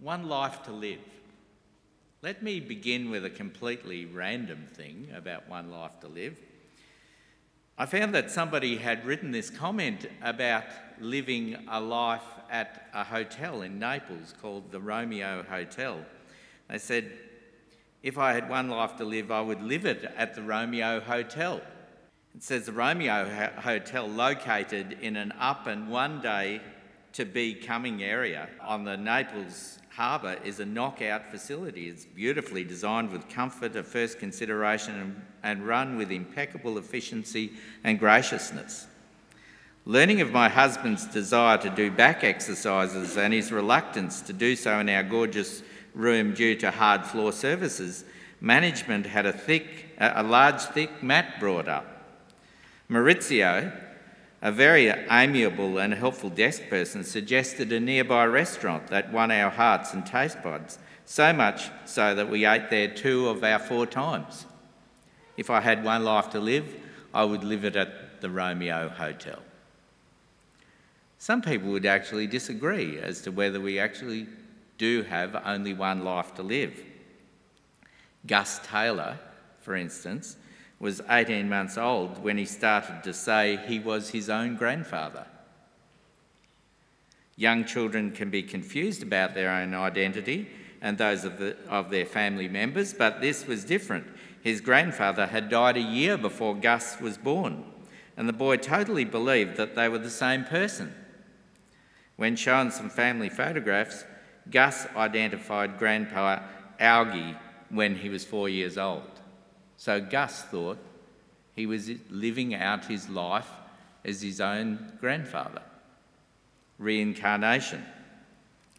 One life to live. Let me begin with a completely random thing about one life to live. I found that somebody had written this comment about living a life at a hotel in Naples called the Romeo Hotel. They said, If I had one life to live, I would live it at the Romeo Hotel. It says the Romeo Hotel, located in an up and one day to be coming area on the Naples harbour is a knockout facility. It's beautifully designed with comfort a first consideration and, and run with impeccable efficiency and graciousness. Learning of my husband's desire to do back exercises and his reluctance to do so in our gorgeous room due to hard floor surfaces, management had a thick, a large thick mat brought up. Maurizio, a very amiable and helpful desk person suggested a nearby restaurant that won our hearts and taste buds, so much so that we ate there two of our four times. If I had one life to live, I would live it at the Romeo Hotel. Some people would actually disagree as to whether we actually do have only one life to live. Gus Taylor, for instance, was 18 months old when he started to say he was his own grandfather. Young children can be confused about their own identity and those of, the, of their family members, but this was different. His grandfather had died a year before Gus was born, and the boy totally believed that they were the same person. When shown some family photographs, Gus identified Grandpa Augie when he was four years old. So Gus thought he was living out his life as his own grandfather. Reincarnation.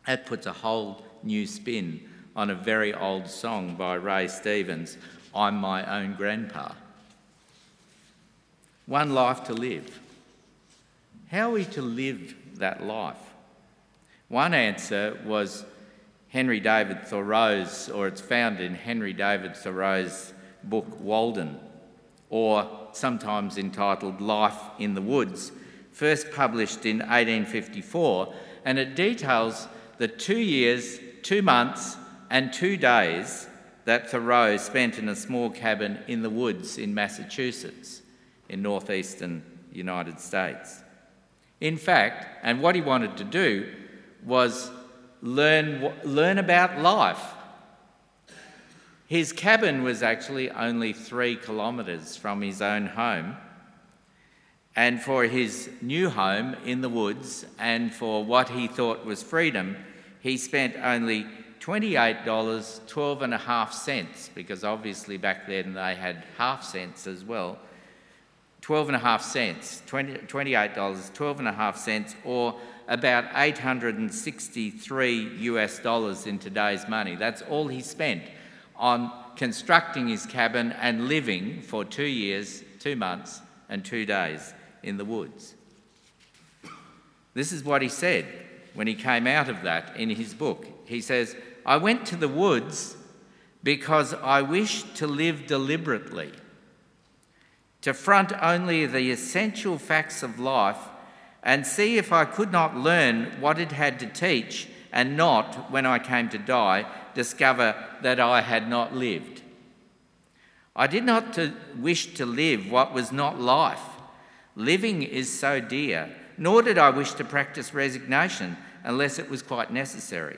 That puts a whole new spin on a very old song by Ray Stevens, I'm my own grandpa. One life to live. How are we to live that life? One answer was Henry David Thoreau's, or it's found in Henry David Thoreau's book Walden, or sometimes entitled Life in the Woods, first published in 1854, and it details the two years, two months, and two days that Thoreau spent in a small cabin in the woods in Massachusetts, in northeastern United States. In fact, and what he wanted to do was learn, learn about life his cabin was actually only three kilometres from his own home. And for his new home in the woods and for what he thought was freedom, he spent only $28, 12 and a half cents, because obviously back then they had half cents as well. 12 and a half cents, 20, $28, 12 and a half cents, or about 863 US dollars in today's money. That's all he spent on constructing his cabin and living for two years, two months, and two days in the woods. This is what he said when he came out of that in his book. He says, I went to the woods because I wished to live deliberately, to front only the essential facts of life and see if I could not learn what it had to teach and not, when I came to die, discover that I had not lived. I did not to wish to live what was not life. Living is so dear, nor did I wish to practice resignation unless it was quite necessary.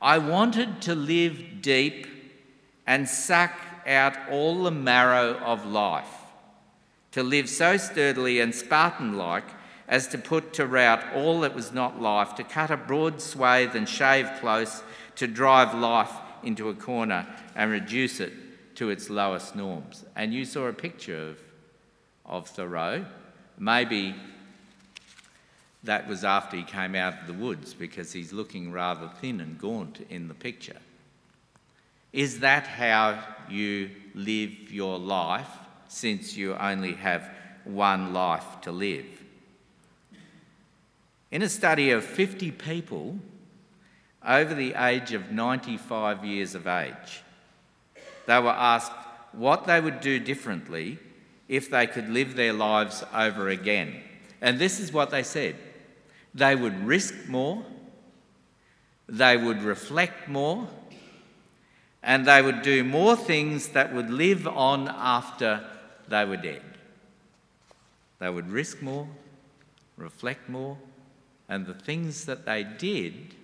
I wanted to live deep and suck out all the marrow of life, to live so sturdily and Spartan like as to put to rout all that was not life, to cut a broad swathe and shave close, to drive life into a corner and reduce it to its lowest norms. And you saw a picture of, of Thoreau. Maybe that was after he came out of the woods because he's looking rather thin and gaunt in the picture. Is that how you live your life since you only have one life to live? In a study of 50 people over the age of 95 years of age, they were asked what they would do differently if they could live their lives over again. And this is what they said they would risk more, they would reflect more, and they would do more things that would live on after they were dead. They would risk more, reflect more, and the things that they did,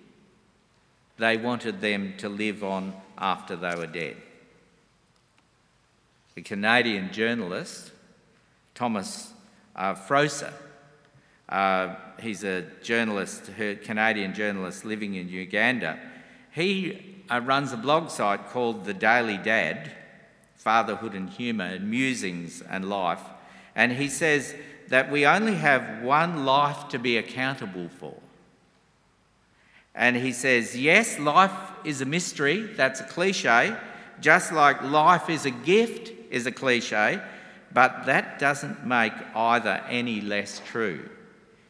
they wanted them to live on after they were dead. The Canadian journalist Thomas uh, Froese, uh, he's a journalist, a Canadian journalist living in Uganda. He uh, runs a blog site called The Daily Dad Fatherhood and Humour, Musings and Life. And he says that we only have one life to be accountable for. And he says, yes, life is a mystery, that's a cliche, just like life is a gift is a cliche, but that doesn't make either any less true.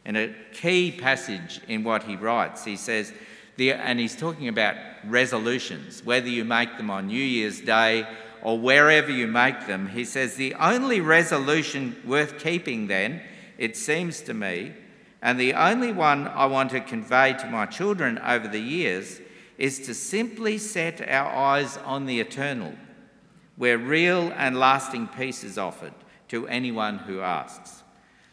And a key passage in what he writes, he says, the, and he's talking about resolutions, whether you make them on New Year's Day or wherever you make them. He says, the only resolution worth keeping, then, it seems to me, and the only one I want to convey to my children over the years, is to simply set our eyes on the eternal where real and lasting peace is offered to anyone who asks,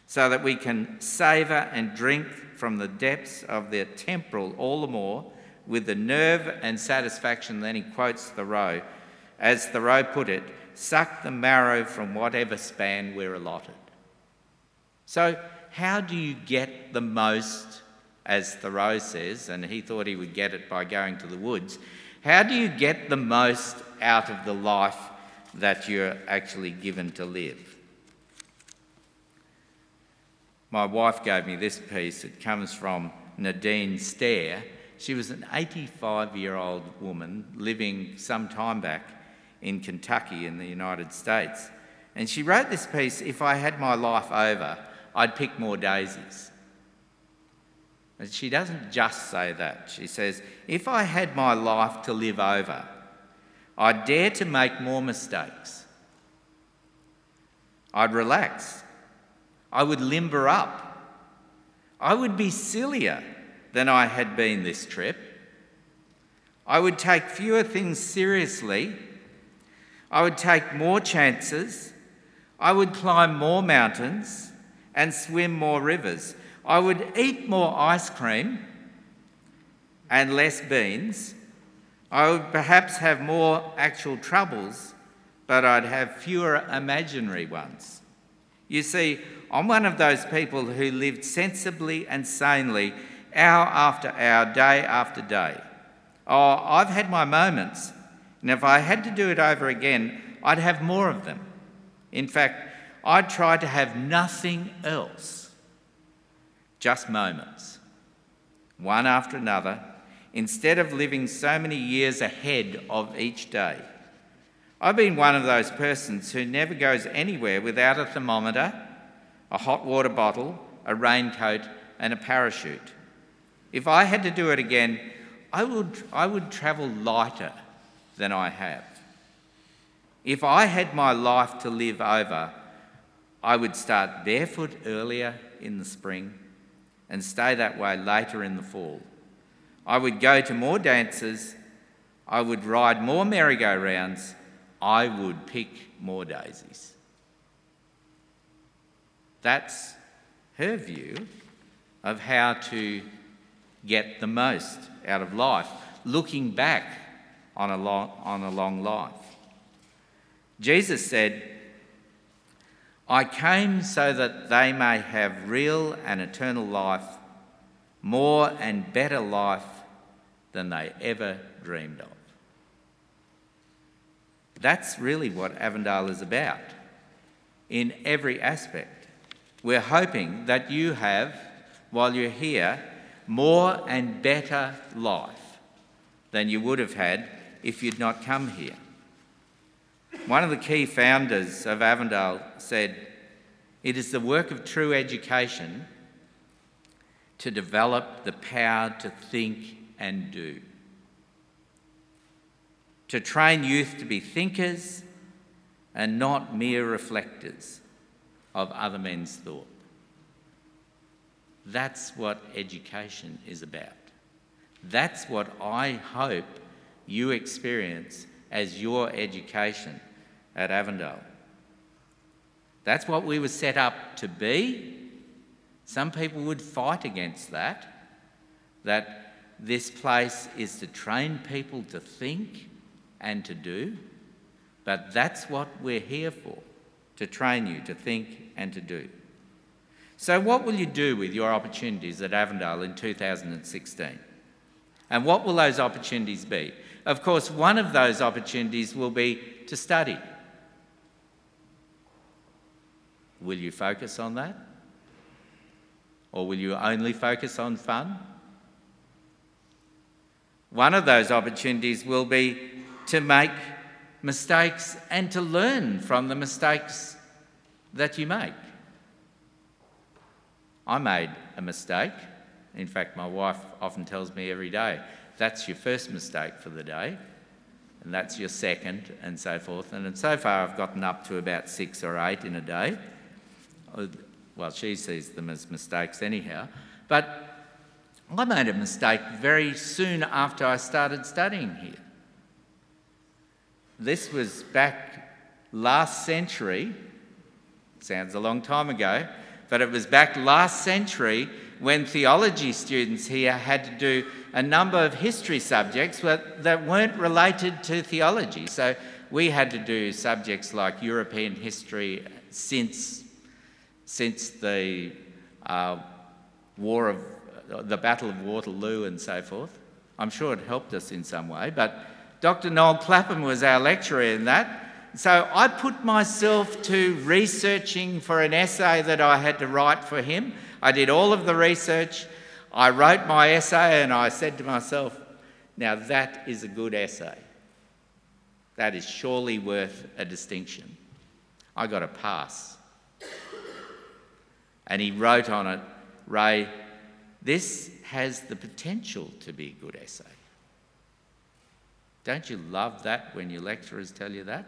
so that we can savour and drink from the depths of the temporal all the more with the nerve and satisfaction. Then he quotes Thoreau, as Thoreau put it, suck the marrow from whatever span we're allotted. So, how do you get the most, as Thoreau says, and he thought he would get it by going to the woods? How do you get the most out of the life that you're actually given to live. My wife gave me this piece. It comes from Nadine Stair. She was an 85 year old woman living some time back in Kentucky in the United States. And she wrote this piece If I had my life over, I'd pick more daisies. And she doesn't just say that. She says, If I had my life to live over, I'd dare to make more mistakes. I'd relax. I would limber up. I would be sillier than I had been this trip. I would take fewer things seriously. I would take more chances. I would climb more mountains and swim more rivers. I would eat more ice cream and less beans. I would perhaps have more actual troubles, but I'd have fewer imaginary ones. You see, I'm one of those people who lived sensibly and sanely hour after hour, day after day. Oh, I've had my moments, and if I had to do it over again, I'd have more of them. In fact, I'd try to have nothing else, just moments, one after another instead of living so many years ahead of each day. I've been one of those persons who never goes anywhere without a thermometer, a hot water bottle, a raincoat, and a parachute. If I had to do it again, I would, I would travel lighter than I have. If I had my life to live over, I would start barefoot earlier in the spring and stay that way later in the fall. I would go to more dances. I would ride more merry-go-rounds. I would pick more daisies. That's her view of how to get the most out of life, looking back on a long, on a long life. Jesus said, I came so that they may have real and eternal life, more and better life than they ever dreamed of. That's really what Avondale is about in every aspect. We're hoping that you have, while you're here, more and better life than you would have had if you'd not come here. One of the key founders of Avondale said, It is the work of true education to develop the power to think and do. To train youth to be thinkers and not mere reflectors of other men's thought. That's what education is about. That's what I hope you experience as your education at Avondale. That's what we were set up to be. Some people would fight against that, that this place is to train people to think and to do. But that's what we're here for to train you to think and to do. So, what will you do with your opportunities at Avondale in 2016? And what will those opportunities be? Of course, one of those opportunities will be to study. Will you focus on that? Or will you only focus on fun? One of those opportunities will be to make mistakes and to learn from the mistakes that you make. I made a mistake. In fact, my wife often tells me every day, that's your first mistake for the day, and that's your second, and so forth. And so far, I've gotten up to about six or eight in a day. Well, she sees them as mistakes anyhow. But I made a mistake very soon after I started studying here. This was back last century, sounds a long time ago, but it was back last century when theology students here had to do a number of history subjects that weren't related to theology. So we had to do subjects like European history since, since the uh, War of the Battle of Waterloo and so forth. I'm sure it helped us in some way, but Dr. Noel Clapham was our lecturer in that. So I put myself to researching for an essay that I had to write for him. I did all of the research. I wrote my essay and I said to myself, now that is a good essay. That is surely worth a distinction. I got a pass. And he wrote on it, Ray, this has the potential to be a good essay. Don't you love that when your lecturers tell you that?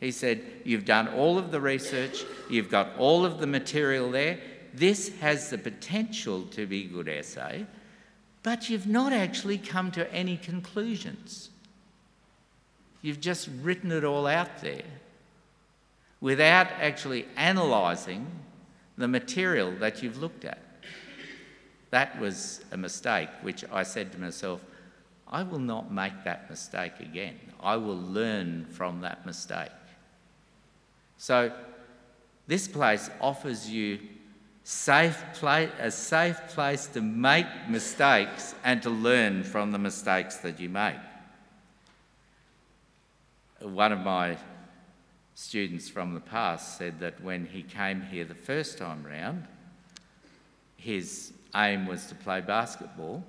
He said, You've done all of the research, you've got all of the material there. This has the potential to be a good essay, but you've not actually come to any conclusions. You've just written it all out there without actually analysing the material that you've looked at. That was a mistake, which I said to myself, I will not make that mistake again. I will learn from that mistake. So, this place offers you safe place, a safe place to make mistakes and to learn from the mistakes that you make. One of my students from the past said that when he came here the first time round, his aim was to play basketball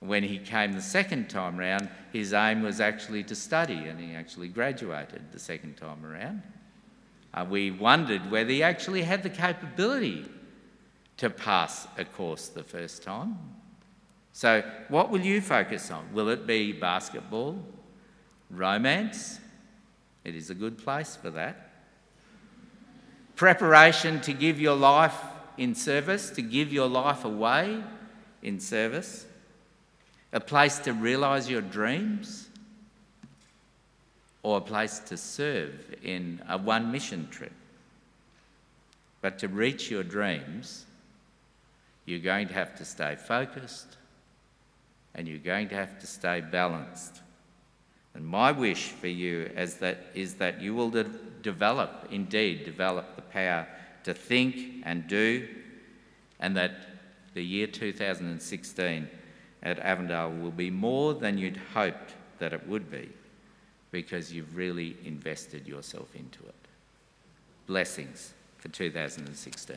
when he came the second time round, his aim was actually to study, and he actually graduated the second time around. Uh, we wondered whether he actually had the capability to pass a course the first time. So, what will you focus on? Will it be basketball? Romance? It is a good place for that. Preparation to give your life in service, to give your life away in service a place to realise your dreams, or a place to serve in a one mission trip. But to reach your dreams, you're going to have to stay focused and you're going to have to stay balanced. And my wish for you is that, is that you will de- develop, indeed, develop the power to think and do, and that the year 2016 at Avondale will be more than you'd hoped that it would be because you've really invested yourself into it. Blessings for 2016.